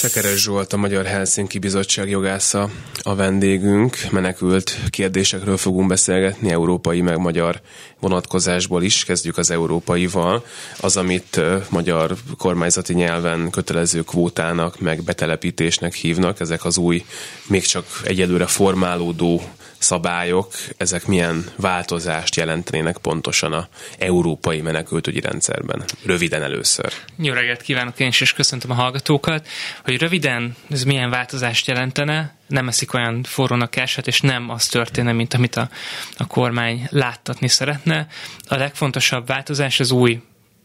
Szekeres Zsolt, a Magyar Helsinki Bizottság jogásza a vendégünk. Menekült kérdésekről fogunk beszélgetni, európai meg magyar vonatkozásból is. Kezdjük az európaival. Az, amit magyar kormányzati nyelven kötelező kvótának, meg betelepítésnek hívnak, ezek az új, még csak egyelőre formálódó szabályok, ezek milyen változást jelentenének pontosan a európai menekültügyi rendszerben? Röviden először. Jó reggelt kívánok én is, és köszöntöm a hallgatókat. Hogy röviden ez milyen változást jelentene, nem eszik olyan forrónak eset, és nem az történne, mint amit a, a kormány láttatni szeretne. A legfontosabb változás az új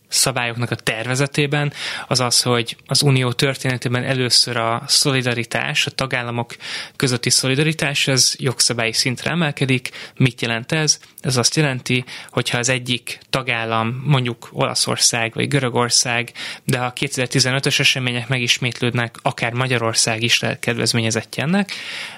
szabályoknak a tervezetében, az az, hogy az unió történetében először a szolidaritás, a tagállamok közötti szolidaritás, ez jogszabályi szintre emelkedik. Mit jelent ez? Ez azt jelenti, hogyha az egyik tagállam, mondjuk Olaszország vagy Görögország, de ha a 2015-ös események megismétlődnek, akár Magyarország is lehet kedvezményezettje ennek,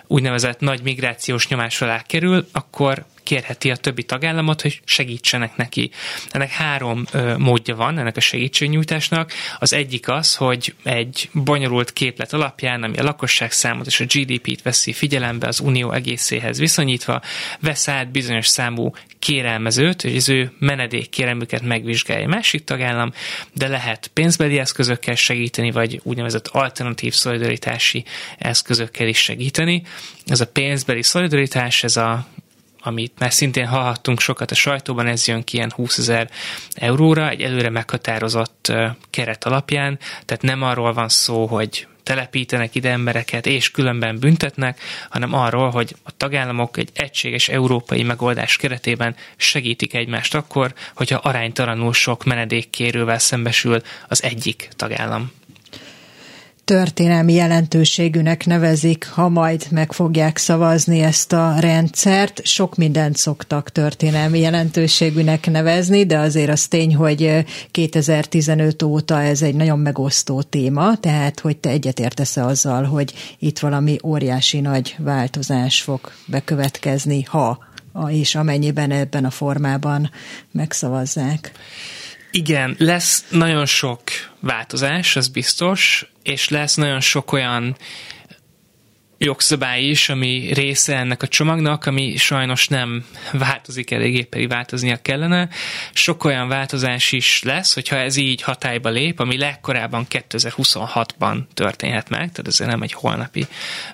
úgynevezett nagy migrációs nyomás alá kerül, akkor kérheti a többi tagállamot, hogy segítsenek neki. Ennek három módja van ennek a segítségnyújtásnak. Az egyik az, hogy egy bonyolult képlet alapján, ami a lakosság számot és a GDP-t veszi figyelembe az unió egészéhez viszonyítva, vesz át bizonyos számú kérelmezőt, hogy az ő menedék kérelmüket megvizsgálja másik tagállam, de lehet pénzbeli eszközökkel segíteni, vagy úgynevezett alternatív szolidaritási eszközökkel is segíteni. Ez a pénzbeli szolidaritás, ez a amit már szintén hallhattunk sokat a sajtóban, ez jön ki ilyen 20 ezer euróra, egy előre meghatározott keret alapján, tehát nem arról van szó, hogy telepítenek ide embereket, és különben büntetnek, hanem arról, hogy a tagállamok egy egységes európai megoldás keretében segítik egymást akkor, hogyha aránytalanul sok menedékkérővel szembesül az egyik tagállam történelmi jelentőségűnek nevezik, ha majd meg fogják szavazni ezt a rendszert. Sok mindent szoktak történelmi jelentőségűnek nevezni, de azért az tény, hogy 2015 óta ez egy nagyon megosztó téma, tehát hogy te egyetértesz azzal, hogy itt valami óriási nagy változás fog bekövetkezni, ha és amennyiben ebben a formában megszavazzák. Igen, lesz nagyon sok változás, az biztos, és lesz nagyon sok olyan jogszabály is, ami része ennek a csomagnak, ami sajnos nem változik eléggé, pedig változnia kellene. Sok olyan változás is lesz, hogyha ez így hatályba lép, ami legkorábban 2026-ban történhet meg, tehát ezzel nem egy holnapi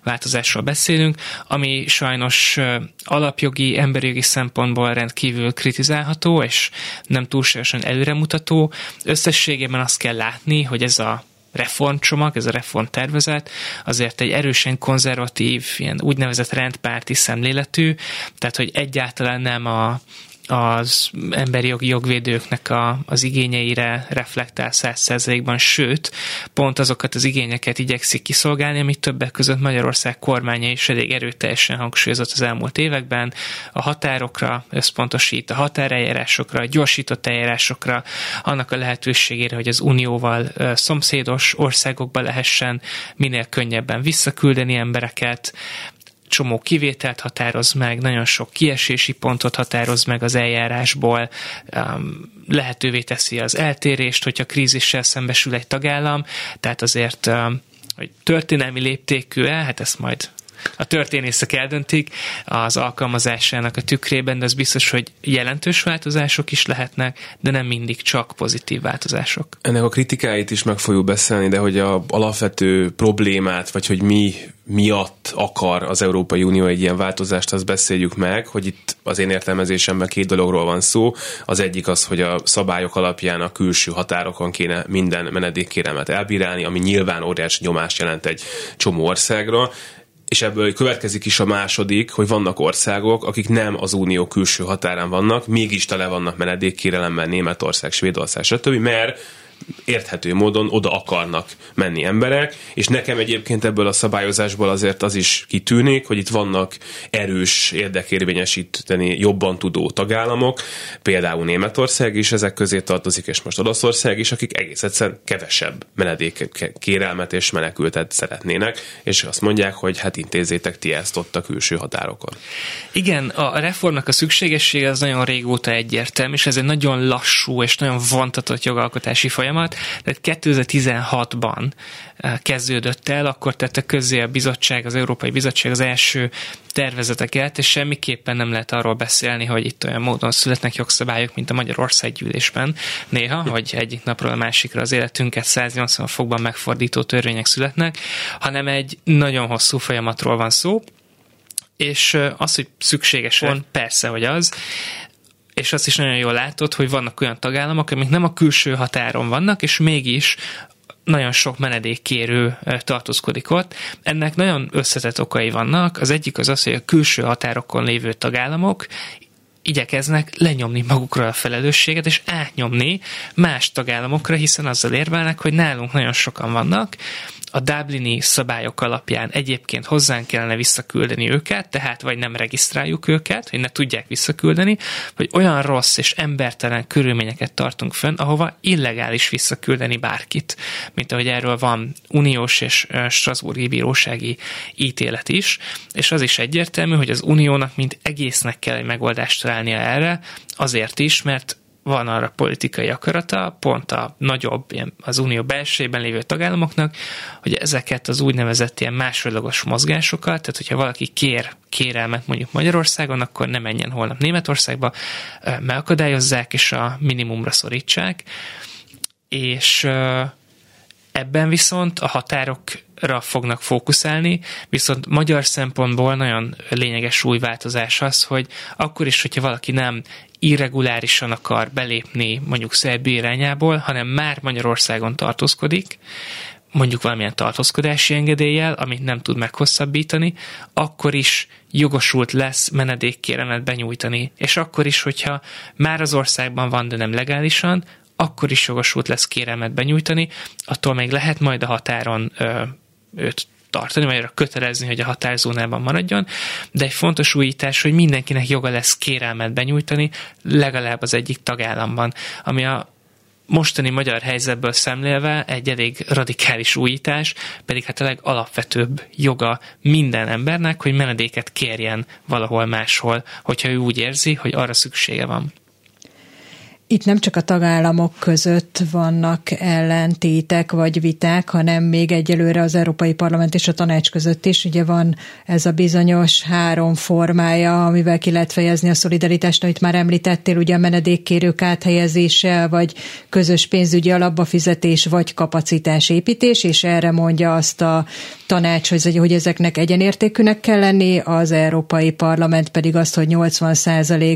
változásról beszélünk, ami sajnos alapjogi, emberi jogi szempontból rendkívül kritizálható, és nem túlságosan előremutató. Összességében azt kell látni, hogy ez a reformcsomag, ez a reformtervezet, azért egy erősen konzervatív, ilyen úgynevezett rendpárti szemléletű, tehát hogy egyáltalán nem a, az emberi jogi jogvédőknek a, az igényeire reflektál százszerzelékban, sőt, pont azokat az igényeket igyekszik kiszolgálni, amit többek között Magyarország kormánya is elég erőteljesen hangsúlyozott az elmúlt években, a határokra összpontosít, a határeljárásokra, a gyorsított eljárásokra, annak a lehetőségére, hogy az unióval szomszédos országokba lehessen minél könnyebben visszaküldeni embereket, csomó kivételt határoz meg, nagyon sok kiesési pontot határoz meg az eljárásból, um, lehetővé teszi az eltérést, hogyha krízissel szembesül egy tagállam, tehát azért um, hogy történelmi léptékű-e, hát ezt majd a történészek eldöntik az alkalmazásának a tükrében, de az biztos, hogy jelentős változások is lehetnek, de nem mindig csak pozitív változások. Ennek a kritikáit is meg fogjuk beszélni, de hogy a alapvető problémát, vagy hogy mi miatt akar az Európai Unió egy ilyen változást, azt beszéljük meg, hogy itt az én értelmezésemben két dologról van szó. Az egyik az, hogy a szabályok alapján a külső határokon kéne minden menedékkérelmet elbírálni, ami nyilván óriási nyomást jelent egy csomó országra és ebből következik is a második, hogy vannak országok, akik nem az unió külső határán vannak, mégis tele vannak menedékkérelemmel, Németország, Svédország, stb., mert érthető módon oda akarnak menni emberek, és nekem egyébként ebből a szabályozásból azért az is kitűnik, hogy itt vannak erős érdekérvényesíteni jobban tudó tagállamok, például Németország is ezek közé tartozik, és most Olaszország is, akik egész egyszerűen kevesebb menedék kérelmet és menekültet szeretnének, és azt mondják, hogy hát intézzétek ti ezt ott a külső határokon. Igen, a reformnak a szükségessége az nagyon régóta egyértelmű, és ez egy nagyon lassú és nagyon vontatott jogalkotási folyamat. Tehát 2016-ban eh, kezdődött el, akkor tette közé a bizottság, az Európai Bizottság az első tervezeteket, és semmiképpen nem lehet arról beszélni, hogy itt olyan módon születnek jogszabályok, mint a Magyarország gyűlésben néha, hogy egyik napról a másikra az életünket 180 fokban megfordító törvények születnek, hanem egy nagyon hosszú folyamatról van szó, és az, hogy szükséges van, persze, hogy az, és azt is nagyon jól látod, hogy vannak olyan tagállamok, amik nem a külső határon vannak, és mégis nagyon sok menedékkérő tartózkodik ott. Ennek nagyon összetett okai vannak. Az egyik az az, hogy a külső határokon lévő tagállamok igyekeznek lenyomni magukra a felelősséget, és átnyomni más tagállamokra, hiszen azzal érvelnek, hogy nálunk nagyon sokan vannak, a Dublini szabályok alapján egyébként hozzánk kellene visszaküldeni őket, tehát vagy nem regisztráljuk őket, hogy ne tudják visszaküldeni, vagy olyan rossz és embertelen körülményeket tartunk fönn, ahova illegális visszaküldeni bárkit, mint ahogy erről van uniós és Strasburgi bírósági ítélet is, és az is egyértelmű, hogy az uniónak mint egésznek kell egy megoldást találnia erre, azért is, mert van arra politikai akarata, pont a nagyobb, az unió belsejében lévő tagállamoknak, hogy ezeket az úgynevezett ilyen másodlagos mozgásokat, tehát hogyha valaki kér kérelmet mondjuk Magyarországon, akkor ne menjen holnap Németországba, megakadályozzák és a minimumra szorítsák, és ebben viszont a határokra fognak fókuszálni, viszont magyar szempontból nagyon lényeges új változás az, hogy akkor is, hogyha valaki nem irregulárisan akar belépni mondjuk Szerbia irányából, hanem már Magyarországon tartózkodik, mondjuk valamilyen tartózkodási engedéllyel, amit nem tud meghosszabbítani, akkor is jogosult lesz menedékkéremet benyújtani. És akkor is, hogyha már az országban van, de nem legálisan, akkor is jogosult lesz kérelmet benyújtani, attól még lehet majd a határon ö, őt tartani, vagy arra kötelezni, hogy a határzónában maradjon, de egy fontos újítás, hogy mindenkinek joga lesz kérelmet benyújtani, legalább az egyik tagállamban, ami a mostani magyar helyzetből szemlélve egy elég radikális újítás, pedig hát a legalapvetőbb joga minden embernek, hogy menedéket kérjen valahol máshol, hogyha ő úgy érzi, hogy arra szüksége van. Itt nem csak a tagállamok között vannak ellentétek vagy viták, hanem még egyelőre az Európai Parlament és a tanács között is. Ugye van ez a bizonyos három formája, amivel ki lehet fejezni a szolidaritást, amit már említettél, ugye a menedékkérők áthelyezése, vagy közös pénzügyi alapba fizetés, vagy kapacitásépítés, és erre mondja azt a tanács, hogy, hogy ezeknek egyenértékűnek kell lenni, az Európai Parlament pedig azt, hogy 80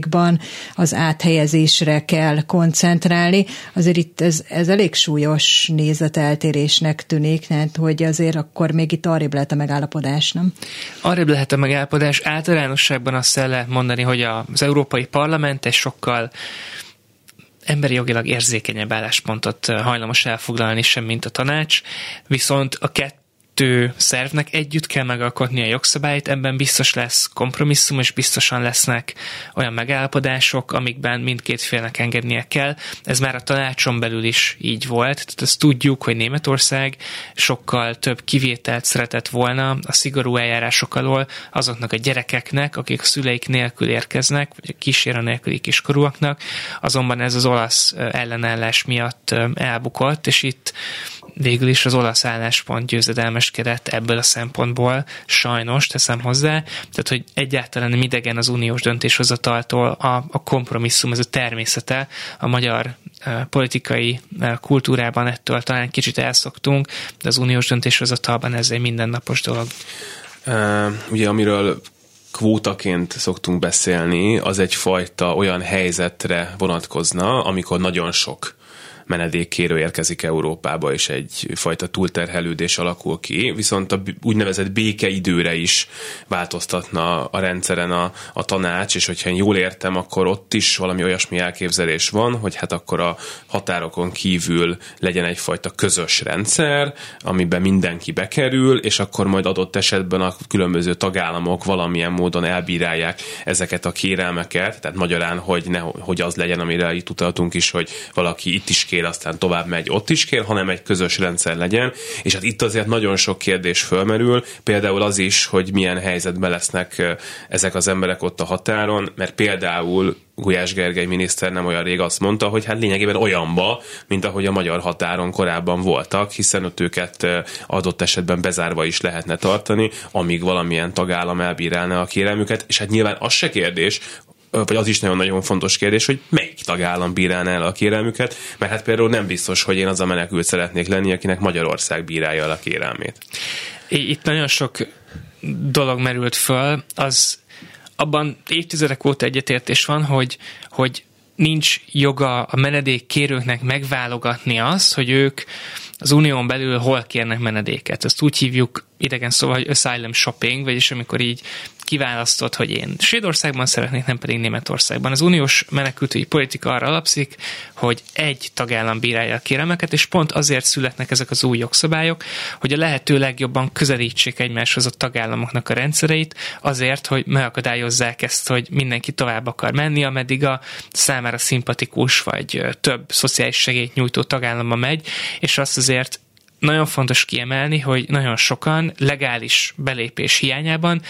ban az áthelyezésre kell koncentrálni. Azért itt ez, ez elég súlyos nézeteltérésnek tűnik, mert hogy azért akkor még itt arrébb lehet a megállapodás, nem? Arrébb lehet a megállapodás. Általánosságban azt el lehet mondani, hogy az Európai Parlament egy sokkal emberi jogilag érzékenyebb álláspontot hajlamos elfoglalni sem, mint a tanács, viszont a kettő kettő szervnek együtt kell megalkotni a jogszabályt, ebben biztos lesz kompromisszum, és biztosan lesznek olyan megállapodások, amikben mindkét félnek engednie kell. Ez már a tanácson belül is így volt, tehát ezt tudjuk, hogy Németország sokkal több kivételt szeretett volna a szigorú eljárások alól azoknak a gyerekeknek, akik a szüleik nélkül érkeznek, vagy a kísérő nélküli kiskorúaknak, azonban ez az olasz ellenállás miatt elbukott, és itt végül is az olasz álláspont győzedelmeskedett ebből a szempontból, sajnos teszem hozzá, tehát hogy egyáltalán nem idegen az uniós döntéshozataltól a, a kompromisszum, ez a természete. A magyar uh, politikai uh, kultúrában ettől talán kicsit elszoktunk, de az uniós döntéshozatalban ez egy mindennapos dolog. Uh, ugye amiről kvótaként szoktunk beszélni, az egyfajta olyan helyzetre vonatkozna, amikor nagyon sok menedékkérő érkezik Európába, és egyfajta túlterhelődés alakul ki, viszont a úgynevezett békeidőre is változtatna a rendszeren a, a tanács, és hogyha én jól értem, akkor ott is valami olyasmi elképzelés van, hogy hát akkor a határokon kívül legyen egyfajta közös rendszer, amiben mindenki bekerül, és akkor majd adott esetben a különböző tagállamok valamilyen módon elbírálják ezeket a kérelmeket, tehát magyarán, hogy, ne, hogy az legyen, amire itt utaltunk is, hogy valaki itt is kér, aztán tovább megy, ott is kér, hanem egy közös rendszer legyen, és hát itt azért nagyon sok kérdés fölmerül, például az is, hogy milyen helyzetben lesznek ezek az emberek ott a határon, mert például Gulyás Gergely miniszter nem olyan rég azt mondta, hogy hát lényegében olyanba, mint ahogy a magyar határon korábban voltak, hiszen ott őket adott esetben bezárva is lehetne tartani, amíg valamilyen tagállam elbírálna a kérelmüket, és hát nyilván az se kérdés, vagy az is nagyon-nagyon fontos kérdés, hogy melyik tagállam bírálná el a kérelmüket, mert hát például nem biztos, hogy én az a menekült szeretnék lenni, akinek Magyarország bírálja el a kérelmét. Itt nagyon sok dolog merült föl, az abban évtizedek óta egyetértés van, hogy, hogy nincs joga a menedékkérőknek megválogatni azt, hogy ők az unión belül hol kérnek menedéket. Ezt úgy hívjuk idegen szóval, hogy asylum shopping, vagyis amikor így kiválasztott, hogy én Svédországban szeretnék, nem pedig Németországban. Az uniós menekültügyi politika arra alapszik, hogy egy tagállam bírálja a kérelmeket, és pont azért születnek ezek az új jogszabályok, hogy a lehető legjobban közelítsék egymáshoz a tagállamoknak a rendszereit, azért, hogy megakadályozzák ezt, hogy mindenki tovább akar menni, ameddig a számára szimpatikus vagy több szociális segélyt nyújtó tagállama megy, és azt azért nagyon fontos kiemelni, hogy nagyon sokan legális belépés hiányában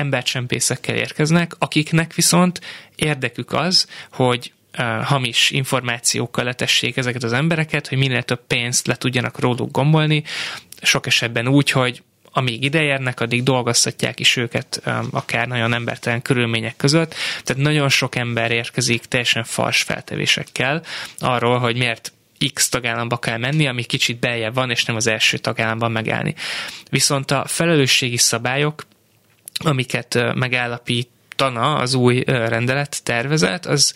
embercsempészekkel érkeznek, akiknek viszont érdekük az, hogy hamis információkkal letessék ezeket az embereket, hogy minél több pénzt le tudjanak róluk gombolni, sok esetben úgy, hogy amíg ideérnek, addig dolgoztatják is őket akár nagyon embertelen körülmények között. Tehát nagyon sok ember érkezik teljesen fals feltevésekkel arról, hogy miért X tagállamba kell menni, ami kicsit beljebb van, és nem az első tagállamban megállni. Viszont a felelősségi szabályok amiket megállapítana az új rendelet tervezet, az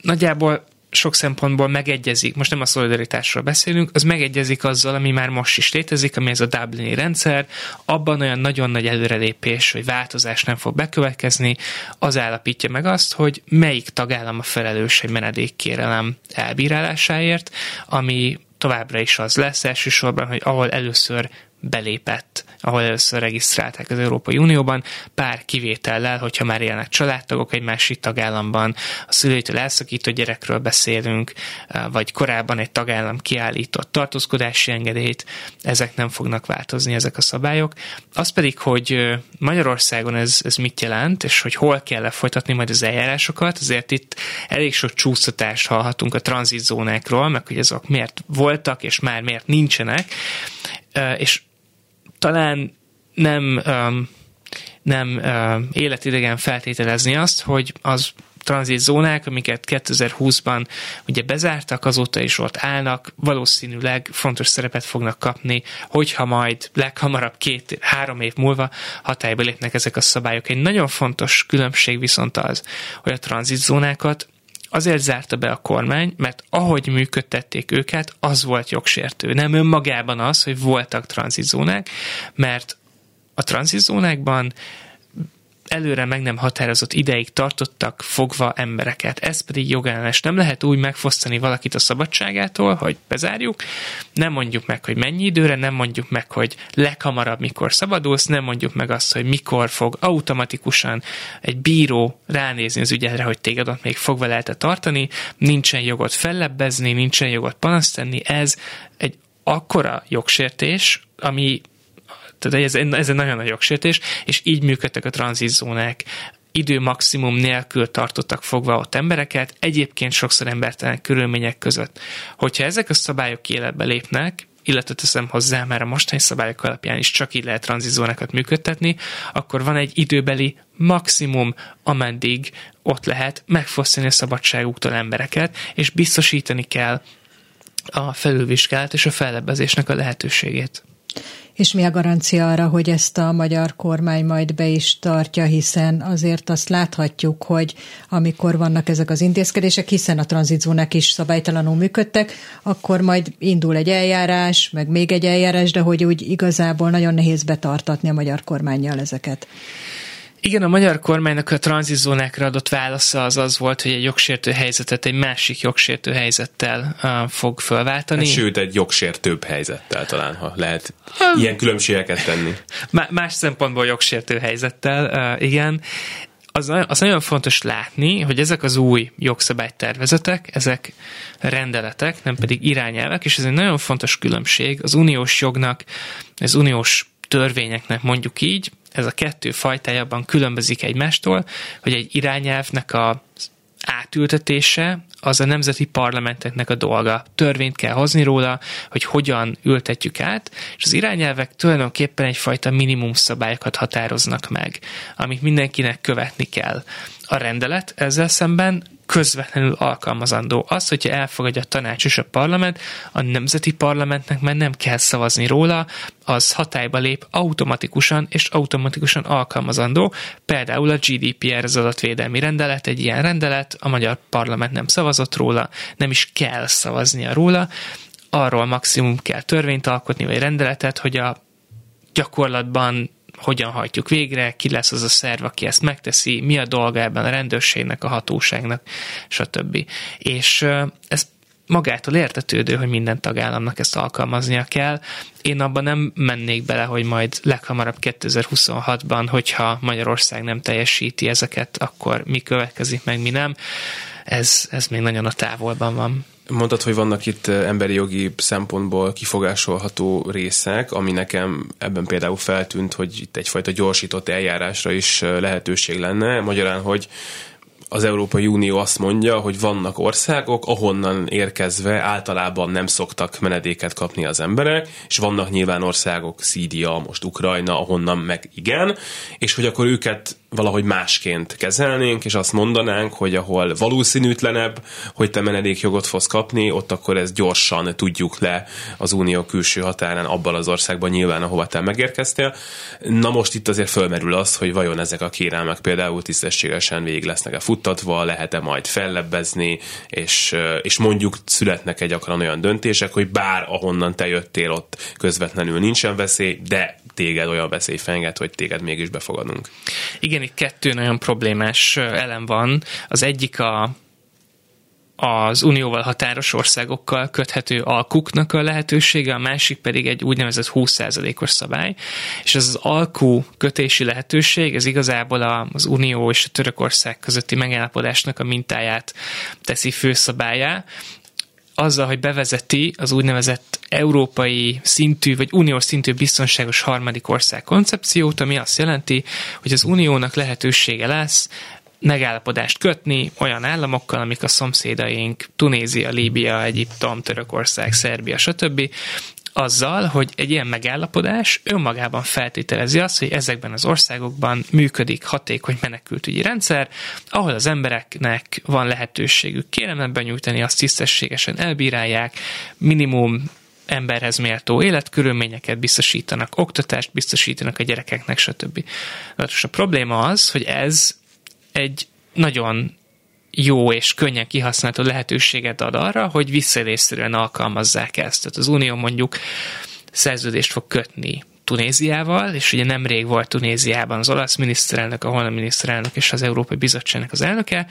nagyjából sok szempontból megegyezik, most nem a szolidaritásról beszélünk, az megegyezik azzal, ami már most is létezik, ami ez a Dublini rendszer, abban olyan nagyon nagy előrelépés vagy változás nem fog bekövetkezni, az állapítja meg azt, hogy melyik tagállam a felelős egy menedékkérelem elbírálásáért, ami továbbra is az lesz elsősorban, hogy ahol először belépett, ahol először regisztrálták az Európai Unióban, pár kivétellel, hogyha már élnek családtagok egy másik tagállamban, a szülőtől elszakított gyerekről beszélünk, vagy korábban egy tagállam kiállított tartózkodási engedélyt, ezek nem fognak változni, ezek a szabályok. Az pedig, hogy Magyarországon ez, ez mit jelent, és hogy hol kell lefolytatni majd az eljárásokat, azért itt elég sok csúsztatást hallhatunk a tranzitzónákról, meg hogy azok miért voltak, és már miért nincsenek, és talán nem, nem életidegen feltételezni azt, hogy az tranzitzónák, amiket 2020-ban ugye bezártak, azóta is ott állnak, valószínűleg fontos szerepet fognak kapni, hogyha majd leghamarabb két-három év múlva hatályba lépnek ezek a szabályok. Egy nagyon fontos különbség viszont az, hogy a tranzitzónákat azért zárta be a kormány, mert ahogy működtették őket, az volt jogsértő. Nem önmagában az, hogy voltak tranzitzónák, mert a tranzitzónákban előre meg nem határozott ideig tartottak fogva embereket. Ez pedig jogellenes. Nem lehet úgy megfosztani valakit a szabadságától, hogy bezárjuk, nem mondjuk meg, hogy mennyi időre, nem mondjuk meg, hogy leghamarabb mikor szabadulsz, nem mondjuk meg azt, hogy mikor fog automatikusan egy bíró ránézni az ügyedre, hogy téged ott még fogva lehet tartani, nincsen jogot fellebbezni, nincsen jogot panaszt tenni, ez egy akkora jogsértés, ami tehát ez, ez egy nagyon nagy jogsértés, és így működtek a tranzitzónák idő maximum nélkül tartottak fogva ott embereket, egyébként sokszor embertelen körülmények között. Hogyha ezek a szabályok életbe lépnek, illetve teszem hozzá, mert a mostani szabályok alapján is csak így lehet tranzizónákat működtetni, akkor van egy időbeli maximum, ameddig ott lehet megfosztani a szabadságuktól embereket, és biztosítani kell a felülvizsgálat és a fellebbezésnek a lehetőségét. És mi a garancia arra, hogy ezt a magyar kormány majd be is tartja, hiszen azért azt láthatjuk, hogy amikor vannak ezek az intézkedések, hiszen a tranzitzónák is szabálytalanul működtek, akkor majd indul egy eljárás, meg még egy eljárás, de hogy úgy igazából nagyon nehéz betartatni a magyar kormányjal ezeket. Igen, a magyar kormánynak a tranzizónákra adott válasza az az volt, hogy egy jogsértő helyzetet egy másik jogsértő helyzettel uh, fog felváltani. Hát, sőt, egy jogsértőbb helyzettel talán, ha lehet ilyen különbségeket tenni. Más szempontból jogsértő helyzettel, uh, igen. Az, az nagyon fontos látni, hogy ezek az új jogszabálytervezetek, ezek rendeletek, nem pedig irányelvek, és ez egy nagyon fontos különbség az uniós jognak, az uniós törvényeknek mondjuk így, ez a kettő fajtájában különbözik egymástól, hogy egy irányelvnek a átültetése az a nemzeti parlamenteknek a dolga. Törvényt kell hozni róla, hogy hogyan ültetjük át, és az irányelvek tulajdonképpen egyfajta minimum szabályokat határoznak meg, amit mindenkinek követni kell. A rendelet ezzel szemben közvetlenül alkalmazandó. Az, hogyha elfogadja a tanács és a parlament, a nemzeti parlamentnek már nem kell szavazni róla, az hatályba lép automatikusan és automatikusan alkalmazandó. Például a GDPR, az adatvédelmi rendelet, egy ilyen rendelet, a magyar parlament nem szavazott róla, nem is kell szavaznia róla, arról maximum kell törvényt alkotni, vagy rendeletet, hogy a gyakorlatban hogyan hajtjuk végre, ki lesz az a szerv, aki ezt megteszi, mi a dolga ebben a rendőrségnek, a hatóságnak, stb. És ez magától értetődő, hogy minden tagállamnak ezt alkalmaznia kell. Én abban nem mennék bele, hogy majd leghamarabb 2026-ban, hogyha Magyarország nem teljesíti ezeket, akkor mi következik, meg mi nem. Ez, ez még nagyon a távolban van. Mondtad, hogy vannak itt emberi jogi szempontból kifogásolható részek, ami nekem ebben például feltűnt, hogy itt egyfajta gyorsított eljárásra is lehetőség lenne. Magyarán, hogy az Európai Unió azt mondja, hogy vannak országok, ahonnan érkezve általában nem szoktak menedéket kapni az emberek, és vannak nyilván országok, Szídia, most Ukrajna, ahonnan meg igen, és hogy akkor őket valahogy másként kezelnénk, és azt mondanánk, hogy ahol valószínűtlenebb, hogy te menedékjogot fogsz kapni, ott akkor ezt gyorsan tudjuk le az unió külső határán, abban az országban nyilván, ahova te megérkeztél. Na most itt azért fölmerül az, hogy vajon ezek a kérelmek például tisztességesen végig lesznek-e futtatva, lehet-e majd fellebbezni, és, és mondjuk születnek egy gyakran olyan döntések, hogy bár ahonnan te jöttél, ott közvetlenül nincsen veszély, de téged olyan veszély fenyeget, hogy téged mégis befogadunk. Igen, itt kettő nagyon problémás elem van. Az egyik a az unióval határos országokkal köthető alkuknak a lehetősége, a másik pedig egy úgynevezett 20%-os szabály, és ez az alkú kötési lehetőség, ez igazából az unió és a Törökország közötti megállapodásnak a mintáját teszi főszabályá, azzal, hogy bevezeti az úgynevezett európai szintű, vagy uniós szintű biztonságos harmadik ország koncepciót, ami azt jelenti, hogy az uniónak lehetősége lesz megállapodást kötni olyan államokkal, amik a szomszédaink, Tunézia, Líbia, Egyiptom, Törökország, Szerbia, stb., azzal, hogy egy ilyen megállapodás önmagában feltételezi azt, hogy ezekben az országokban működik hatékony menekültügyi rendszer, ahol az embereknek van lehetőségük kéremet benyújtani, azt tisztességesen elbírálják, minimum emberhez méltó életkörülményeket biztosítanak, oktatást biztosítanak a gyerekeknek, stb. Most a probléma az, hogy ez egy nagyon jó és könnyen kihasználható lehetőséget ad arra, hogy visszaélésszerűen alkalmazzák ezt. Tehát az Unió mondjuk szerződést fog kötni Tunéziával, és ugye nemrég volt Tunéziában az olasz miniszterelnök, a holland miniszterelnök és az Európai Bizottságnak az elnöke,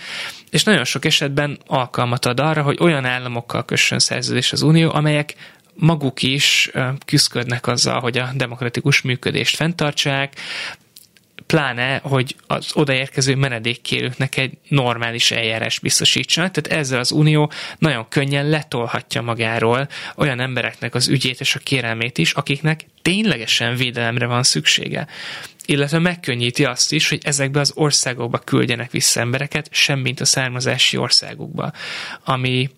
és nagyon sok esetben alkalmat ad arra, hogy olyan államokkal kössön szerződés az Unió, amelyek maguk is küzdködnek azzal, hogy a demokratikus működést fenntartsák, pláne, hogy az odaérkező menedékkérőknek egy normális eljárás biztosítsanak, tehát ezzel az Unió nagyon könnyen letolhatja magáról olyan embereknek az ügyét és a kérelmét is, akiknek ténylegesen védelemre van szüksége. Illetve megkönnyíti azt is, hogy ezekbe az országokba küldjenek vissza embereket, semmint a származási országukba, ami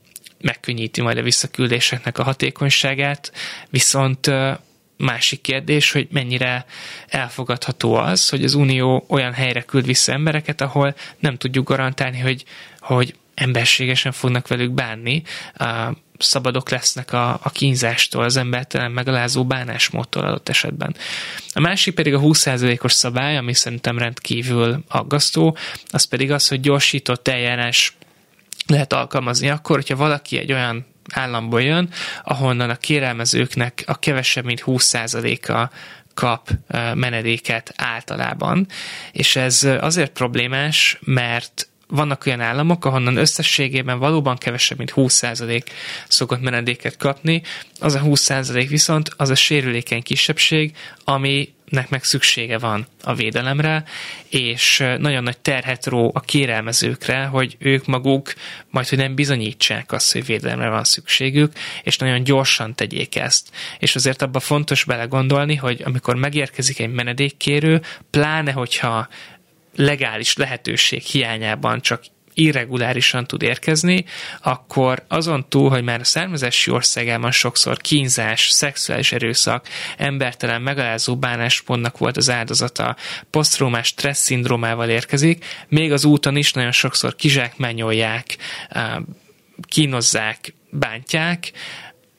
megkönnyíti majd a visszaküldéseknek a hatékonyságát, viszont másik kérdés, hogy mennyire elfogadható az, hogy az Unió olyan helyre küld vissza embereket, ahol nem tudjuk garantálni, hogy, hogy emberségesen fognak velük bánni. szabadok lesznek a, a kínzástól, az embertelen megalázó bánásmódtól adott esetben. A másik pedig a 20%-os szabály, ami szerintem rendkívül aggasztó, az pedig az, hogy gyorsított eljárás lehet alkalmazni akkor, hogyha valaki egy olyan államból jön, ahonnan a kérelmezőknek a kevesebb, mint 20%-a kap menedéket általában, és ez azért problémás, mert vannak olyan államok, ahonnan összességében valóban kevesebb, mint 20% szokott menedéket kapni, az a 20% viszont az a sérülékeny kisebbség, ami nek meg szüksége van a védelemre, és nagyon nagy terhet ró a kérelmezőkre, hogy ők maguk majd, hogy nem bizonyítsák azt, hogy védelemre van szükségük, és nagyon gyorsan tegyék ezt. És azért abban fontos belegondolni, hogy amikor megérkezik egy menedékkérő, pláne hogyha legális lehetőség hiányában csak irregulárisan tud érkezni, akkor azon túl, hogy már a származási országában sokszor kínzás, szexuális erőszak, embertelen megalázó bánáspontnak volt az áldozata, posztrómás stressz szindrómával érkezik, még az úton is nagyon sokszor kizsákmányolják, kínozzák, bántják,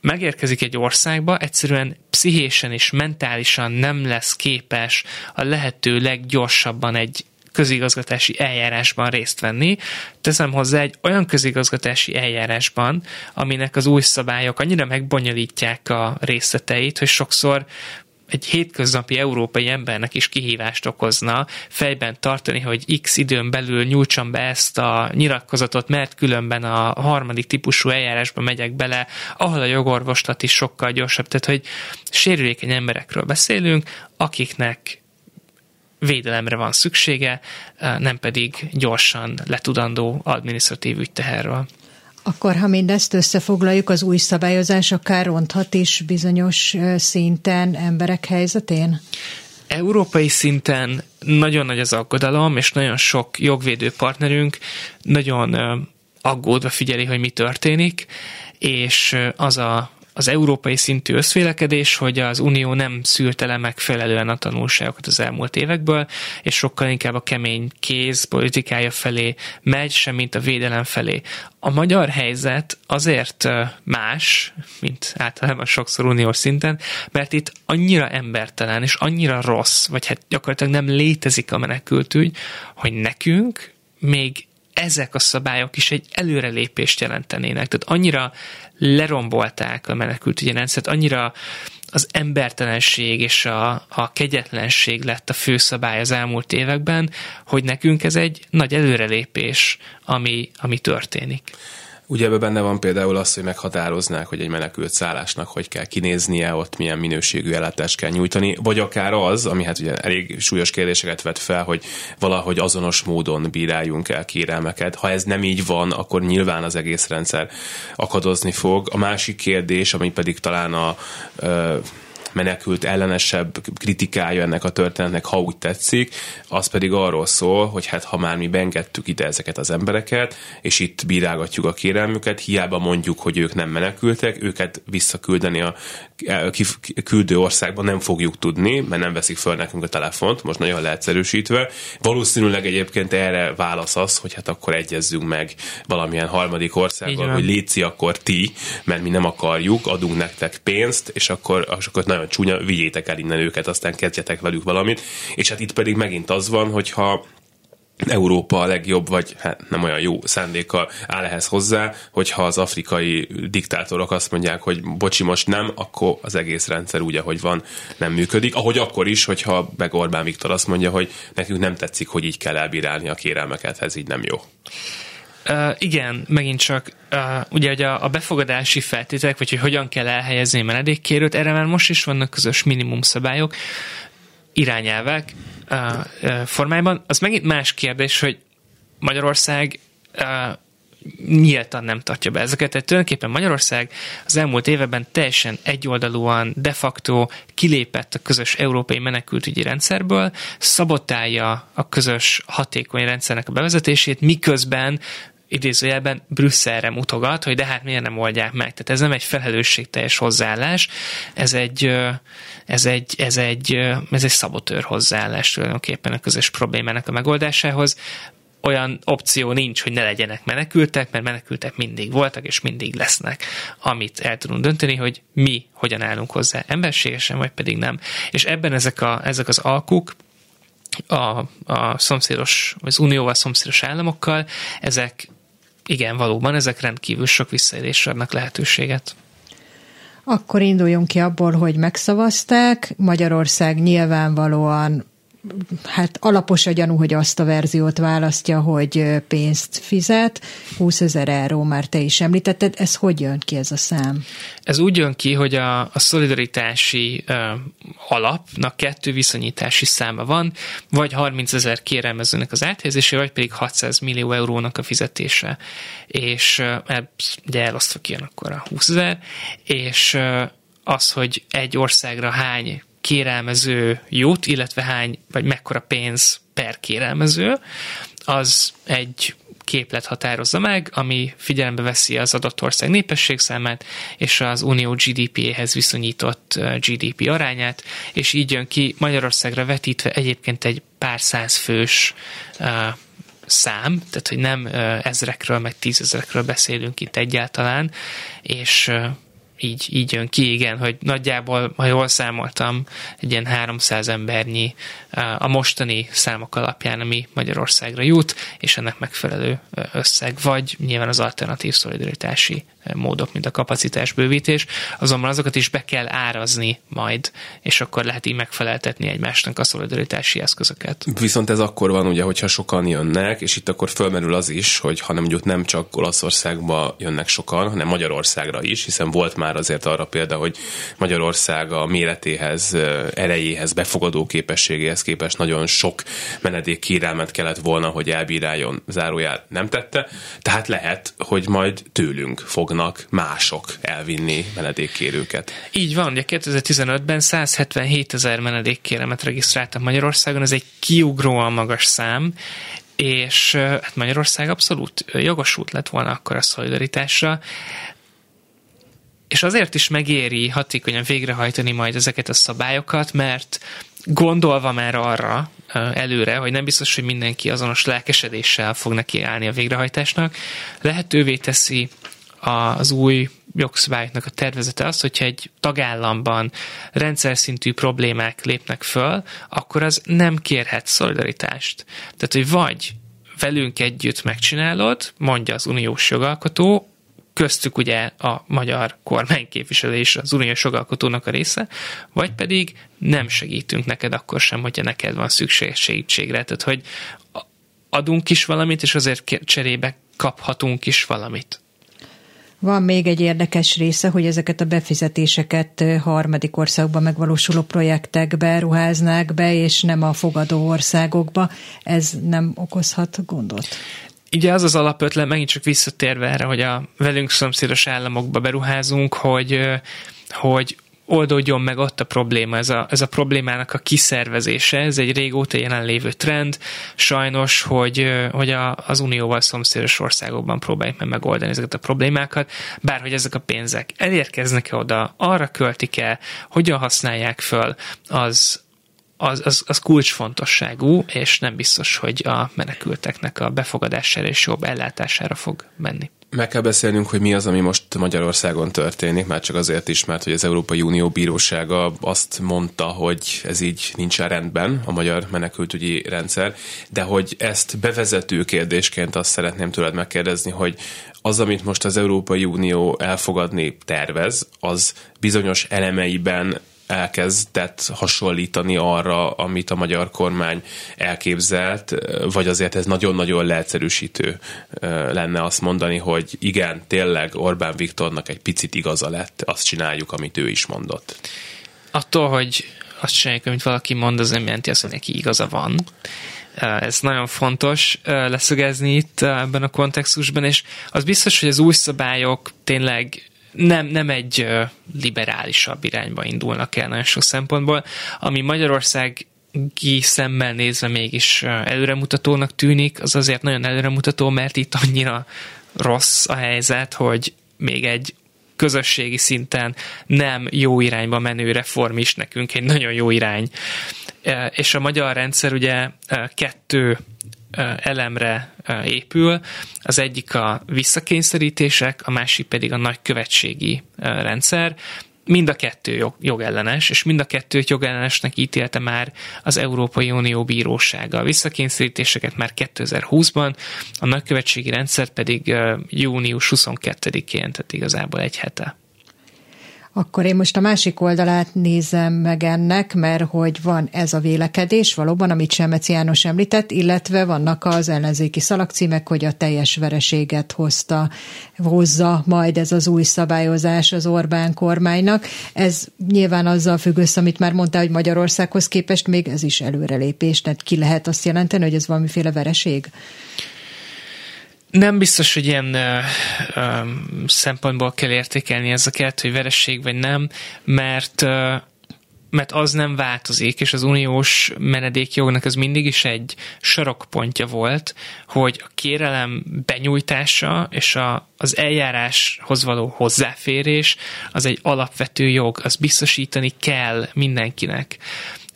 megérkezik egy országba, egyszerűen pszichésen és mentálisan nem lesz képes a lehető leggyorsabban egy közigazgatási eljárásban részt venni. Teszem hozzá egy olyan közigazgatási eljárásban, aminek az új szabályok annyira megbonyolítják a részleteit, hogy sokszor egy hétköznapi európai embernek is kihívást okozna fejben tartani, hogy x időn belül nyújtsam be ezt a nyilatkozatot, mert különben a harmadik típusú eljárásba megyek bele, ahol a jogorvoslat is sokkal gyorsabb. Tehát, hogy sérülékeny emberekről beszélünk, akiknek védelemre van szüksége, nem pedig gyorsan letudandó adminisztratív ügyteherről. Akkor, ha mindezt összefoglaljuk, az új szabályozás akár ronthat is bizonyos szinten emberek helyzetén? Európai szinten nagyon nagy az aggodalom, és nagyon sok jogvédő partnerünk nagyon aggódva figyeli, hogy mi történik, és az a az európai szintű összvélekedés, hogy az Unió nem szűrte le megfelelően a tanulságokat az elmúlt évekből, és sokkal inkább a kemény kéz politikája felé megy, sem mint a védelem felé. A magyar helyzet azért más, mint általában sokszor uniós szinten, mert itt annyira embertelen és annyira rossz, vagy hát gyakorlatilag nem létezik a menekültügy, hogy nekünk még ezek a szabályok is egy előrelépést jelentenének. Tehát annyira lerombolták a menekültügyi rendszert, annyira az embertelenség és a, a kegyetlenség lett a főszabály az elmúlt években, hogy nekünk ez egy nagy előrelépés, ami, ami történik. Ugye ebben benne van például az, hogy meghatároznák, hogy egy menekült szállásnak hogy kell kinéznie, ott milyen minőségű ellátást kell nyújtani, vagy akár az, ami hát ugye elég súlyos kérdéseket vet fel, hogy valahogy azonos módon bíráljunk el kérelmeket. Ha ez nem így van, akkor nyilván az egész rendszer akadozni fog. A másik kérdés, ami pedig talán a menekült ellenesebb kritikája ennek a történetnek, ha úgy tetszik, az pedig arról szól, hogy hát ha már mi beengedtük ide ezeket az embereket, és itt bírálgatjuk a kérelmüket, hiába mondjuk, hogy ők nem menekültek, őket visszaküldeni a küldő országba nem fogjuk tudni, mert nem veszik föl nekünk a telefont, most nagyon leegyszerűsítve. Valószínűleg egyébként erre válasz az, hogy hát akkor egyezzünk meg valamilyen harmadik országgal, hogy létszi akkor ti, mert mi nem akarjuk, adunk nektek pénzt, és akkor, és akkor nagyon csúnya, vigyétek el innen őket, aztán kezdjetek velük valamit. És hát itt pedig megint az van, hogyha Európa a legjobb, vagy hát nem olyan jó szándékkal áll ehhez hozzá, hogyha az afrikai diktátorok azt mondják, hogy bocsi, most nem, akkor az egész rendszer úgy, ahogy van, nem működik. Ahogy akkor is, hogyha meg Orbán Viktor azt mondja, hogy nekünk nem tetszik, hogy így kell elbírálni a kérelmeket, ez így nem jó. Uh, igen, megint csak uh, ugye hogy a, a befogadási feltételek, vagy hogy hogyan kell elhelyezni a menedékkérőt, erre már most is vannak közös minimum szabályok, irányelvek uh, uh, formájában. Az megint más kérdés, hogy Magyarország uh, nyíltan nem tartja be ezeket. Tehát tulajdonképpen Magyarország az elmúlt években teljesen egyoldalúan, de facto kilépett a közös európai menekültügyi rendszerből, szabotálja a közös hatékony rendszernek a bevezetését, miközben idézőjelben Brüsszelre mutogat, hogy de hát miért nem oldják meg. Tehát ez nem egy felelősségteljes hozzáállás, ez egy, ez egy, ez egy, ez egy szabotőr hozzáállás tulajdonképpen a közös problémának a megoldásához. olyan opció nincs, hogy ne legyenek menekültek, mert menekültek mindig voltak, és mindig lesznek. Amit el tudunk dönteni, hogy mi hogyan állunk hozzá, emberségesen, vagy pedig nem. És ebben ezek, a, ezek az alkuk, a, a szomszédos, az unióval szomszédos államokkal, ezek igen, valóban ezek rendkívül sok visszaélésre adnak lehetőséget. Akkor induljunk ki abból, hogy megszavazták. Magyarország nyilvánvalóan hát alapos a gyanú, hogy azt a verziót választja, hogy pénzt fizet. 20 ezer euró már te is említetted. Ez hogy jön ki ez a szám? Ez úgy jön ki, hogy a, a szolidaritási uh, alapnak kettő viszonyítási száma van, vagy 30 ezer kérelmezőnek az áthelyezése, vagy pedig 600 millió eurónak a fizetése. És uh, ugye elosztva kijön akkor a 20 ezer, és uh, az, hogy egy országra hány kérelmező jut, illetve hány, vagy mekkora pénz per kérelmező, az egy képlet határozza meg, ami figyelembe veszi az adott ország népességszámát és az unió GDP-hez viszonyított GDP arányát, és így jön ki Magyarországra vetítve egyébként egy pár száz fős uh, szám, tehát hogy nem uh, ezrekről, meg tízezrekről beszélünk itt egyáltalán, és uh, így, így jön ki, igen, hogy nagyjából, ha jól számoltam, egy ilyen 300 embernyi a mostani számok alapján, ami Magyarországra jut, és ennek megfelelő összeg, vagy nyilván az alternatív szolidaritási módok, mint a kapacitásbővítés, azonban azokat is be kell árazni majd, és akkor lehet így megfeleltetni egymásnak a szolidaritási eszközöket. Viszont ez akkor van, ugye, hogyha sokan jönnek, és itt akkor fölmerül az is, hogy ha nem mondjuk nem csak Olaszországba jönnek sokan, hanem Magyarországra is, hiszen volt már azért arra példa, hogy Magyarország a méretéhez, erejéhez, befogadó képességéhez képest nagyon sok menedék kérelmet kellett volna, hogy elbíráljon, zárójel nem tette, tehát lehet, hogy majd tőlünk fognak fognak mások elvinni menedékkérőket. Így van, ugye 2015-ben 177 ezer menedékkéremet regisztráltak Magyarországon, ez egy kiugróan magas szám, és hát Magyarország abszolút jogosult lett volna akkor a szolidaritásra, és azért is megéri hatékonyan végrehajtani majd ezeket a szabályokat, mert gondolva már arra előre, hogy nem biztos, hogy mindenki azonos lelkesedéssel fog neki állni a végrehajtásnak, lehetővé teszi az új jogszabályoknak a tervezete az, hogyha egy tagállamban rendszer szintű problémák lépnek föl, akkor az nem kérhet szolidaritást. Tehát, hogy vagy velünk együtt megcsinálod, mondja az uniós jogalkotó, köztük ugye a magyar kormányképviselő és az uniós jogalkotónak a része, vagy pedig nem segítünk neked akkor sem, hogyha neked van szükség segítségre. Tehát, hogy adunk is valamit, és azért cserébe kaphatunk is valamit. Van még egy érdekes része, hogy ezeket a befizetéseket harmadik országban megvalósuló projektekbe ruháznák be, és nem a fogadó országokba. Ez nem okozhat gondot? Ugye az az alapötlet, megint csak visszatérve erre, hogy a velünk szomszédos államokba beruházunk, hogy hogy oldódjon meg ott a probléma, ez a, ez a problémának a kiszervezése, ez egy régóta jelenlévő trend, sajnos, hogy, hogy a, az unióval szomszédos országokban próbáljuk meg megoldani ezeket a problémákat, bárhogy ezek a pénzek elérkeznek-e oda, arra költik-e, hogyan használják föl, az, az, az, az kulcsfontosságú, és nem biztos, hogy a menekülteknek a befogadására és jobb ellátására fog menni. Meg kell beszélnünk, hogy mi az, ami most Magyarországon történik, már csak azért is, mert hogy az Európai Unió bírósága azt mondta, hogy ez így nincs rendben, a magyar menekültügyi rendszer, de hogy ezt bevezető kérdésként azt szeretném tőled megkérdezni, hogy az, amit most az Európai Unió elfogadni tervez, az bizonyos elemeiben elkezdett hasonlítani arra, amit a magyar kormány elképzelt, vagy azért ez nagyon-nagyon leegyszerűsítő lenne azt mondani, hogy igen, tényleg Orbán Viktornak egy picit igaza lett, azt csináljuk, amit ő is mondott. Attól, hogy azt csináljuk, amit valaki mond, az nem jelenti azt, hogy neki igaza van. Ez nagyon fontos leszögezni itt ebben a kontextusban, és az biztos, hogy az új szabályok tényleg nem, nem egy liberálisabb irányba indulnak el nagyon sok szempontból, ami Magyarország szemmel nézve mégis előremutatónak tűnik, az azért nagyon előremutató, mert itt annyira rossz a helyzet, hogy még egy közösségi szinten nem jó irányba menő reform is nekünk egy nagyon jó irány. És a magyar rendszer ugye kettő elemre épül. Az egyik a visszakényszerítések, a másik pedig a nagykövetségi rendszer mind a kettő jog, jogellenes, és mind a kettőt jogellenesnek ítélte már az Európai Unió bírósága. A visszakényszerítéseket már 2020-ban, a nagykövetségi rendszert pedig június 22-én, tehát igazából egy hete. Akkor én most a másik oldalát nézem meg ennek, mert hogy van ez a vélekedés valóban, amit Semeci János említett, illetve vannak az ellenzéki szalagcímek, hogy a teljes vereséget hozta, hozza majd ez az új szabályozás az Orbán kormánynak. Ez nyilván azzal függ össze, amit már mondta, hogy Magyarországhoz képest még ez is előrelépés, tehát ki lehet azt jelenteni, hogy ez valamiféle vereség? Nem biztos, hogy ilyen ö, ö, szempontból kell értékelni ezeket, hogy veresség vagy nem, mert ö, mert az nem változik, és az uniós menedékjognak az mindig is egy sarokpontja volt, hogy a kérelem benyújtása és a, az eljáráshoz való hozzáférés az egy alapvető jog, az biztosítani kell mindenkinek.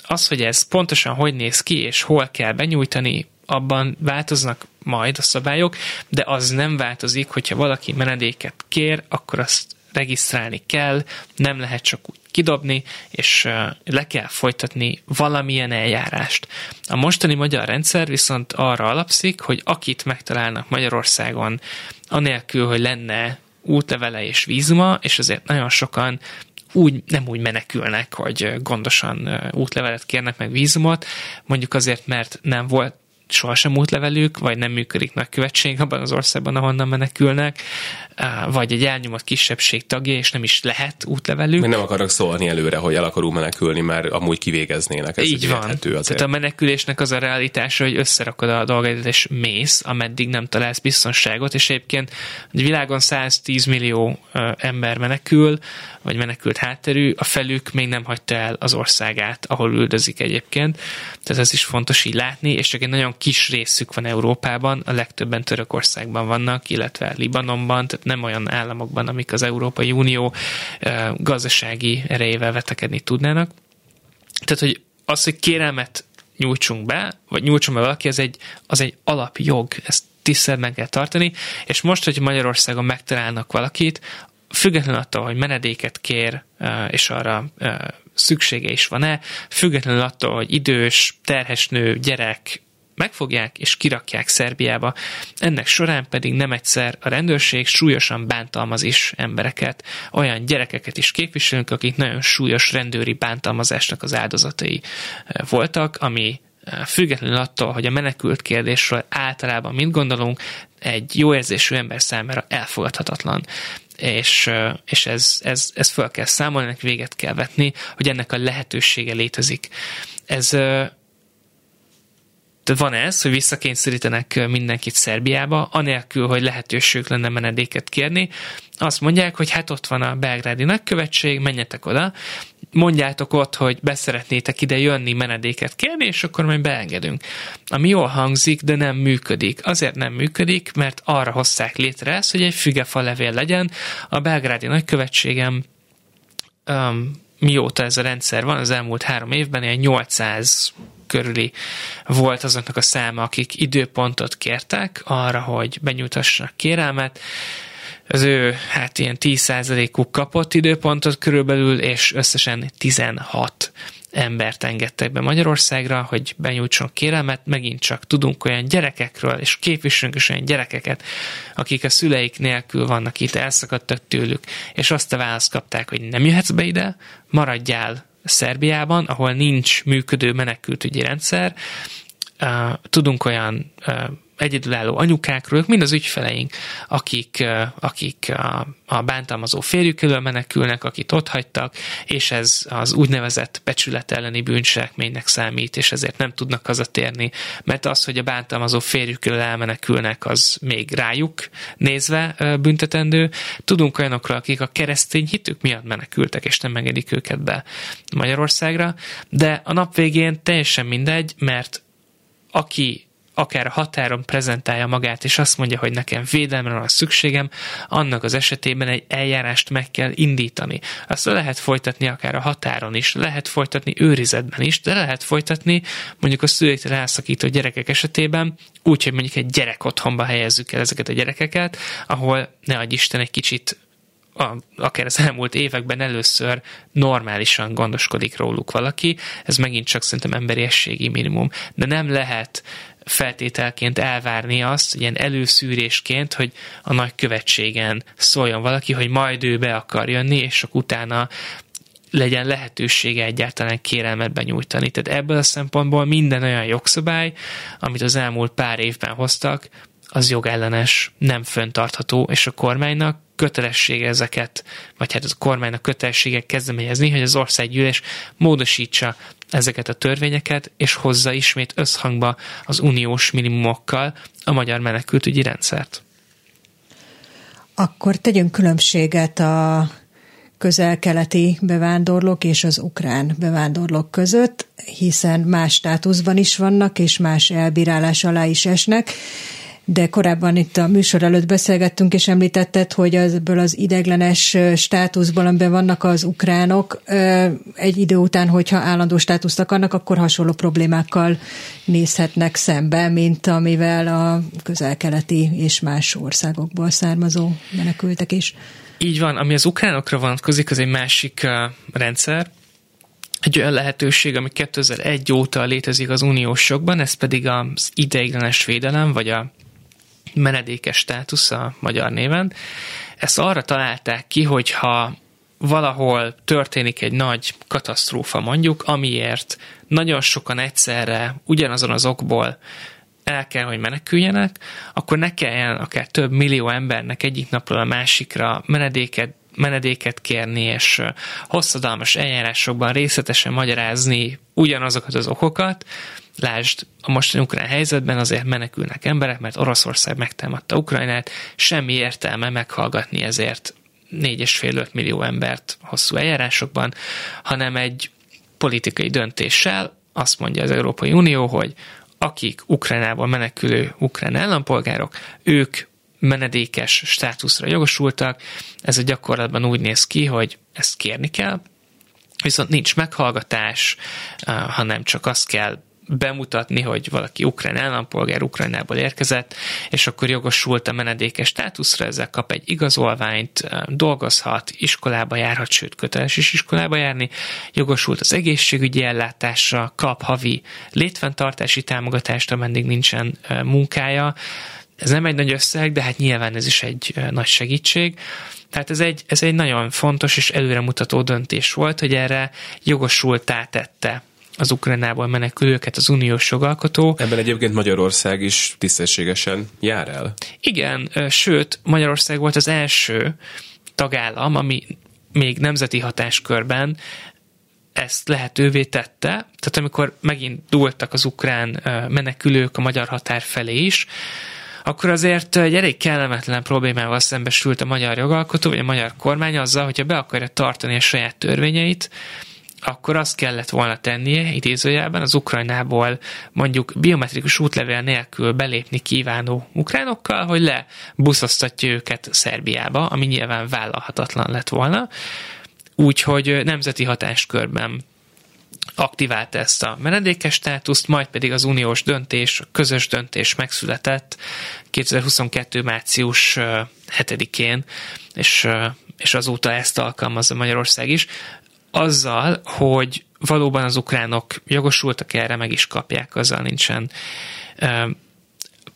Az, hogy ez pontosan hogy néz ki, és hol kell benyújtani, abban változnak majd a szabályok, de az nem változik, hogyha valaki menedéket kér, akkor azt regisztrálni kell, nem lehet csak úgy kidobni, és le kell folytatni valamilyen eljárást. A mostani magyar rendszer viszont arra alapszik, hogy akit megtalálnak Magyarországon, anélkül, hogy lenne útlevele és vízuma, és azért nagyon sokan úgy, nem úgy menekülnek, hogy gondosan útlevelet kérnek meg vízumot, mondjuk azért, mert nem volt sohasem útlevelük, vagy nem működik nagykövetség abban az országban, ahonnan menekülnek, vagy egy elnyomott kisebbség tagja, és nem is lehet útlevelük. Még nem akarok szólni előre, hogy el akarunk menekülni, mert amúgy kivégeznének. Ez Így van. Azért. Tehát a menekülésnek az a realitása, hogy összerakod a dolgaidat, és mész, ameddig nem találsz biztonságot, és egyébként a világon 110 millió ember menekül, vagy menekült hátterű, a felük még nem hagyta el az országát, ahol üldözik egyébként. Tehát ez is fontos így látni, és csak egy nagyon kis részük van Európában, a legtöbben Törökországban vannak, illetve Libanonban, tehát nem olyan államokban, amik az Európai Unió gazdasági erejével vetekedni tudnának. Tehát, hogy az, hogy kérelmet nyújtsunk be, vagy nyújtson be valaki, az egy, az egy alapjog, ezt tiszteletben kell tartani, és most, hogy Magyarországon megtalálnak valakit, függetlenül attól, hogy menedéket kér, és arra szüksége is van-e, függetlenül attól, hogy idős, terhes nő, gyerek, megfogják és kirakják Szerbiába. Ennek során pedig nem egyszer a rendőrség súlyosan bántalmaz is embereket. Olyan gyerekeket is képviselünk, akik nagyon súlyos rendőri bántalmazásnak az áldozatai voltak, ami függetlenül attól, hogy a menekült kérdésről általában mind gondolunk, egy jó érzésű ember számára elfogadhatatlan és, és ez, ez, ez fel kell számolni, ennek véget kell vetni, hogy ennek a lehetősége létezik. Ez tehát van ez, hogy visszakényszerítenek mindenkit Szerbiába, anélkül, hogy lehetőség lenne menedéket kérni. Azt mondják, hogy hát ott van a belgrádi nagykövetség, menjetek oda, mondjátok ott, hogy beszeretnétek ide jönni menedéket kérni, és akkor majd beengedünk. Ami jól hangzik, de nem működik. Azért nem működik, mert arra hozták létre ezt, hogy egy fügefa levél legyen. A belgrádi nagykövetségem um, mióta ez a rendszer van, az elmúlt három évben ilyen 800 körüli volt azoknak a száma, akik időpontot kértek arra, hogy benyújtassanak kérelmet. Az ő, hát ilyen 10%-uk kapott időpontot körülbelül, és összesen 16 embert engedtek be Magyarországra, hogy benyújtson kérelmet, megint csak tudunk olyan gyerekekről, és képviselünk is olyan gyerekeket, akik a szüleik nélkül vannak itt, elszakadtak tőlük, és azt a választ kapták, hogy nem jöhetsz be ide, maradjál Szerbiában, ahol nincs működő menekültügyi rendszer, tudunk olyan egyedülálló anyukákról, ők mind az ügyfeleink, akik, akik a, a bántalmazó férjük elől menekülnek, akit ott hagytak, és ez az úgynevezett becsület elleni bűncselekménynek számít, és ezért nem tudnak hazatérni, mert az, hogy a bántalmazó férjük elől elmenekülnek, az még rájuk nézve büntetendő. Tudunk olyanokról, akik a keresztény hitük miatt menekültek, és nem engedik őket be Magyarországra, de a nap végén teljesen mindegy, mert aki akár a határon prezentálja magát, és azt mondja, hogy nekem védelemre van szükségem, annak az esetében egy eljárást meg kell indítani. Azt lehet folytatni akár a határon is, lehet folytatni őrizetben is, de lehet folytatni mondjuk a szüléktől elszakító gyerekek esetében, úgy, hogy mondjuk egy gyerek otthonba helyezzük el ezeket a gyerekeket, ahol ne adj Isten egy kicsit a, akár az elmúlt években először normálisan gondoskodik róluk valaki, ez megint csak szerintem emberiességi minimum, de nem lehet feltételként elvárni azt, ilyen előszűrésként, hogy a nagy követségen szóljon valaki, hogy majd ő be akar jönni, és akkor utána legyen lehetősége egyáltalán kérelmet benyújtani. Tehát ebből a szempontból minden olyan jogszabály, amit az elmúlt pár évben hoztak, az jogellenes, nem föntartható, és a kormánynak kötelessége ezeket, vagy hát a kormánynak kötelessége kezdeményezni, hogy az országgyűlés módosítsa ezeket a törvényeket, és hozza ismét összhangba az uniós minimumokkal a magyar menekültügyi rendszert. Akkor tegyünk különbséget a közel-keleti bevándorlók és az ukrán bevándorlók között, hiszen más státuszban is vannak, és más elbírálás alá is esnek de korábban itt a műsor előtt beszélgettünk, és említetted, hogy ebből az ideglenes státuszból, amiben vannak az ukránok, egy idő után, hogyha állandó státuszt akarnak, akkor hasonló problémákkal nézhetnek szembe, mint amivel a közel-keleti és más országokból származó menekültek is. Így van, ami az ukránokra vonatkozik, az egy másik rendszer, egy olyan lehetőség, ami 2001 óta létezik az uniós jogban, ez pedig az ideiglenes védelem, vagy a menedékes státusz a magyar néven. Ezt arra találták ki, hogyha valahol történik egy nagy katasztrófa mondjuk, amiért nagyon sokan egyszerre ugyanazon az okból el kell, hogy meneküljenek, akkor ne kelljen akár több millió embernek egyik napról a másikra menedéket menedéket kérni, és hosszadalmas eljárásokban részletesen magyarázni ugyanazokat az okokat, Lásd, a mostani ukrán helyzetben azért menekülnek emberek, mert Oroszország megtámadta Ukrajnát, semmi értelme meghallgatni ezért 4,5-5 millió embert hosszú eljárásokban, hanem egy politikai döntéssel azt mondja az Európai Unió, hogy akik Ukrajnából menekülő ukrán állampolgárok, ők menedékes státuszra jogosultak. Ez a gyakorlatban úgy néz ki, hogy ezt kérni kell, viszont nincs meghallgatás, hanem csak azt kell bemutatni, hogy valaki ukrán állampolgár Ukrajnából érkezett, és akkor jogosult a menedékes státuszra, ezzel kap egy igazolványt, dolgozhat, iskolába járhat, sőt köteles is iskolába járni, jogosult az egészségügyi ellátásra, kap havi létfenntartási támogatást, ameddig nincsen munkája. Ez nem egy nagy összeg, de hát nyilván ez is egy nagy segítség. Tehát ez egy, ez egy nagyon fontos és előremutató döntés volt, hogy erre jogosultá tette az Ukrajnából menekülőket az uniós jogalkotó. Ebben egyébként Magyarország is tisztességesen jár el. Igen, sőt, Magyarország volt az első tagállam, ami még nemzeti hatáskörben ezt lehetővé tette, tehát amikor megint dúltak az ukrán menekülők a magyar határ felé is, akkor azért egy elég kellemetlen problémával szembesült a magyar jogalkotó, vagy a magyar kormány azzal, hogyha be akarja tartani a saját törvényeit, akkor azt kellett volna tennie, idézőjelben, az Ukrajnából mondjuk biometrikus útlevél nélkül belépni kívánó ukránokkal, hogy lebuszoztatja őket Szerbiába, ami nyilván vállalhatatlan lett volna. Úgyhogy nemzeti hatáskörben aktivált ezt a menedékes státuszt, majd pedig az uniós döntés, közös döntés megszületett 2022. március 7-én, és, és azóta ezt alkalmazza Magyarország is azzal, hogy valóban az ukránok jogosultak erre, meg is kapják, azzal nincsen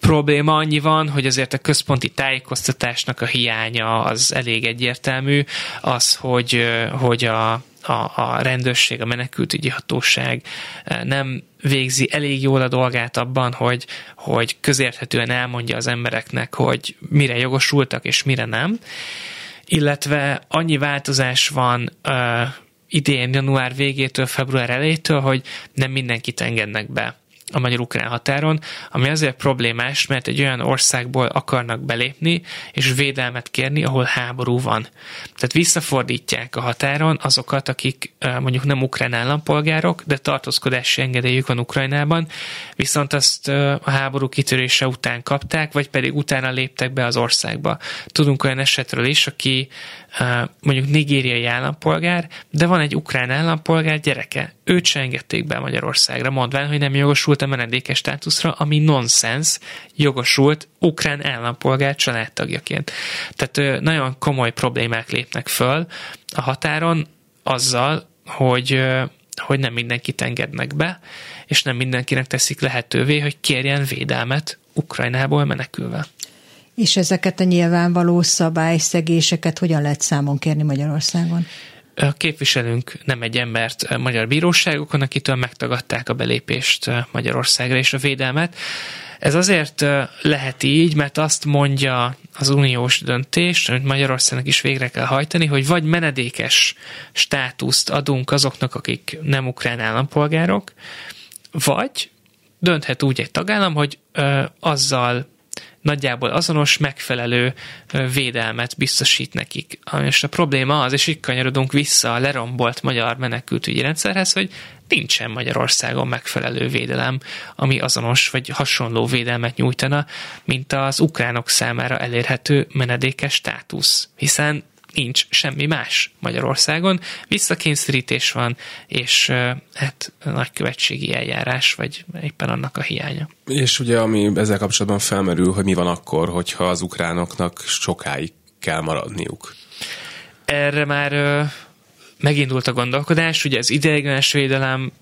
probléma annyi van, hogy azért a központi tájékoztatásnak a hiánya az elég egyértelmű, az, hogy, hogy a, a, a rendőrség, a menekültügyi hatóság nem végzi elég jól a dolgát abban, hogy, hogy közérthetően elmondja az embereknek, hogy mire jogosultak és mire nem. Illetve annyi változás van idén január végétől, február elejétől, hogy nem mindenkit engednek be a magyar-ukrán határon, ami azért problémás, mert egy olyan országból akarnak belépni és védelmet kérni, ahol háború van. Tehát visszafordítják a határon azokat, akik mondjuk nem ukrán állampolgárok, de tartózkodási engedélyük van Ukrajnában, viszont azt a háború kitörése után kapták, vagy pedig utána léptek be az országba. Tudunk olyan esetről is, aki mondjuk nigériai állampolgár, de van egy ukrán állampolgár gyereke. Őt se engedték be Magyarországra, mondván, hogy nem jogosult a menedékes státuszra, ami nonsens, jogosult ukrán állampolgár családtagjaként. Tehát nagyon komoly problémák lépnek föl a határon azzal, hogy hogy nem mindenkit engednek be, és nem mindenkinek teszik lehetővé, hogy kérjen védelmet Ukrajnából menekülve. És ezeket a nyilvánvaló szabályszegéseket hogyan lehet számon kérni Magyarországon? képviselünk nem egy embert magyar bíróságokon, akitől megtagadták a belépést Magyarországra és a védelmet. Ez azért lehet így, mert azt mondja az uniós döntés, amit Magyarországnak is végre kell hajtani, hogy vagy menedékes státuszt adunk azoknak, akik nem ukrán állampolgárok, vagy dönthet úgy egy tagállam, hogy ö, azzal nagyjából azonos, megfelelő védelmet biztosít nekik. És a probléma az, és itt kanyarodunk vissza a lerombolt magyar menekültügyi rendszerhez, hogy nincsen Magyarországon megfelelő védelem, ami azonos vagy hasonló védelmet nyújtana, mint az ukránok számára elérhető menedékes státusz. Hiszen nincs semmi más Magyarországon. Visszakényszerítés van, és hát nagykövetségi eljárás, vagy éppen annak a hiánya. És ugye, ami ezzel kapcsolatban felmerül, hogy mi van akkor, hogyha az ukránoknak sokáig kell maradniuk? Erre már megindult a gondolkodás, ugye az ideiglenes védelem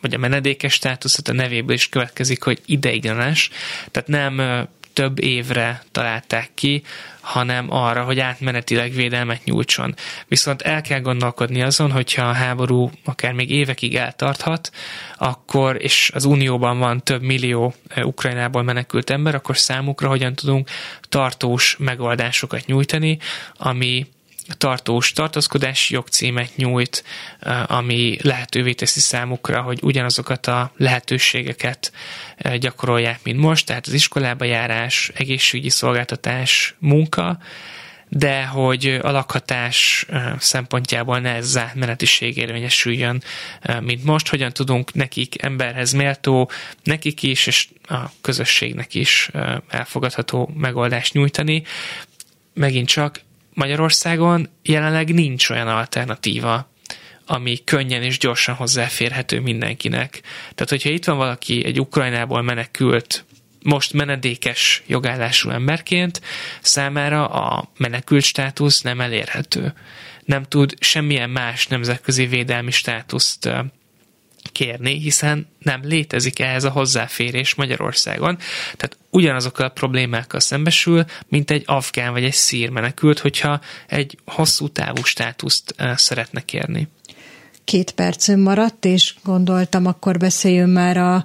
vagy a menedékes státuszot a nevéből is következik, hogy ideiglenes, tehát nem több évre találták ki, hanem arra, hogy átmenetileg védelmet nyújtson. Viszont el kell gondolkodni azon, hogyha a háború akár még évekig eltarthat, akkor, és az Unióban van több millió Ukrajnából menekült ember, akkor számukra hogyan tudunk tartós megoldásokat nyújtani, ami tartós tartózkodási jogcímet nyújt, eh, ami lehetővé teszi számukra, hogy ugyanazokat a lehetőségeket eh, gyakorolják, mint most, tehát az iskolába járás, egészségügyi szolgáltatás, munka, de hogy a lakhatás eh, szempontjából ne ez átmenetiség érvényesüljön, mint most, hogyan tudunk nekik emberhez méltó, nekik is, és a közösségnek is elfogadható megoldást nyújtani. Megint csak Magyarországon jelenleg nincs olyan alternatíva, ami könnyen és gyorsan hozzáférhető mindenkinek. Tehát, hogyha itt van valaki egy Ukrajnából menekült, most menedékes jogállású emberként, számára a menekült státusz nem elérhető. Nem tud semmilyen más nemzetközi védelmi státuszt kérni, hiszen nem létezik ehhez a hozzáférés Magyarországon. Tehát ugyanazokkal a problémákkal szembesül, mint egy afgán vagy egy szír menekült, hogyha egy hosszú távú státuszt szeretne kérni. Két percünk maradt, és gondoltam, akkor beszéljünk már a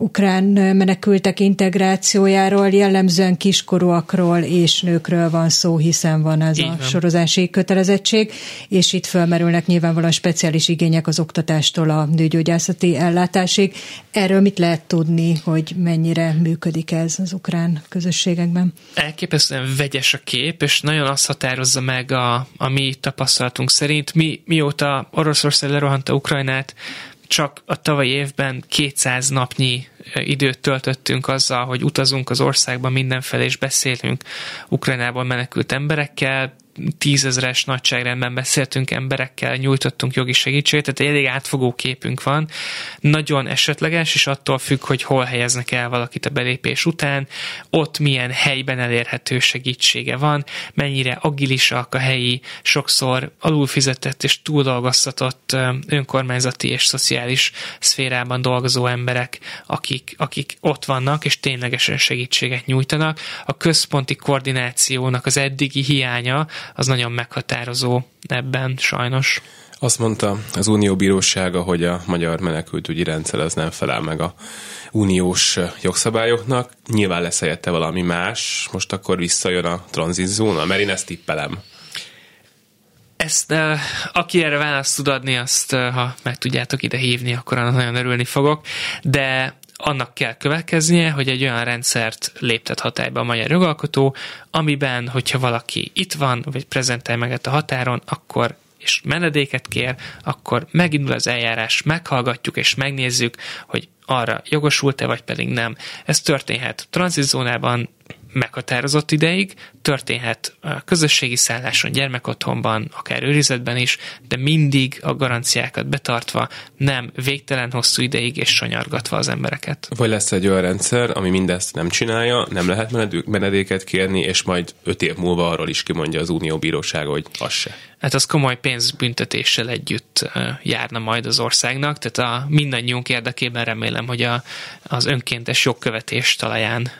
ukrán menekültek integrációjáról, jellemzően kiskorúakról és nőkről van szó, hiszen van ez Így a van. sorozási kötelezettség, és itt felmerülnek nyilvánvalóan speciális igények az oktatástól a nőgyógyászati ellátásig. Erről mit lehet tudni, hogy mennyire működik ez az ukrán közösségekben? Elképesztően vegyes a kép, és nagyon azt határozza meg a, a mi tapasztalatunk szerint. Mi, mióta Oroszország lerohanta Ukrajnát, csak a tavalyi évben 200 napnyi időt töltöttünk azzal, hogy utazunk az országban mindenfelé, és beszélünk Ukrajnában menekült emberekkel, tízezres nagyságrendben beszéltünk emberekkel, nyújtottunk jogi segítséget, tehát elég átfogó képünk van. Nagyon esetleges, és attól függ, hogy hol helyeznek el valakit a belépés után, ott milyen helyben elérhető segítsége van, mennyire agilisak a helyi, sokszor alulfizetett és túldolgoztatott önkormányzati és szociális szférában dolgozó emberek, akik, akik ott vannak, és ténylegesen segítséget nyújtanak. A központi koordinációnak az eddigi hiánya az nagyon meghatározó ebben sajnos. Azt mondta az Unió bírósága, hogy a magyar menekültügyi rendszer az nem felel meg a uniós jogszabályoknak. Nyilván lesz helyette valami más, most akkor visszajön a tranzitzóna, mert én ezt tippelem. Ezt, aki erre választ tud adni, azt ha meg tudjátok ide hívni, akkor nagyon örülni fogok. De annak kell következnie, hogy egy olyan rendszert léptet hatályba a magyar jogalkotó, amiben, hogyha valaki itt van, vagy prezentál meg a határon, akkor és menedéket kér, akkor megindul az eljárás, meghallgatjuk és megnézzük, hogy arra jogosult-e, vagy pedig nem. Ez történhet tranzitzónában, meghatározott ideig, történhet a közösségi szálláson, gyermekotthonban, akár őrizetben is, de mindig a garanciákat betartva, nem végtelen hosszú ideig és sanyargatva az embereket. Vagy lesz egy olyan rendszer, ami mindezt nem csinálja, nem lehet menedéket kérni, és majd öt év múlva arról is kimondja az Unió bírósága, hogy az se. Hát az komoly pénzbüntetéssel együtt járna majd az országnak, tehát a mindannyiunk érdekében remélem, hogy a, az önkéntes jogkövetés talaján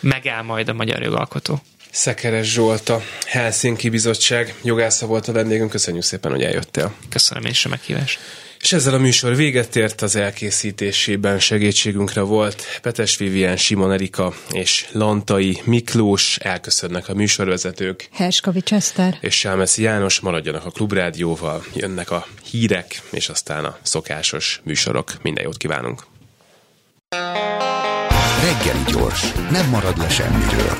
megáll majd a magyar jogalkotó. Szekeres Zsolt, a Helsinki Bizottság jogásza volt a vendégünk. Köszönjük szépen, hogy eljöttél. Köszönöm én is a meghívást. És ezzel a műsor véget ért az elkészítésében segítségünkre volt Petes Vivien, Simon Erika és Lantai Miklós. Elköszönnek a műsorvezetők. Herskovics Eszter. És Sámeszi János maradjanak a Klubrádióval, jönnek a hírek, és aztán a szokásos műsorok. Minden jót kívánunk! Reggeli gyors, nem marad le semmiről.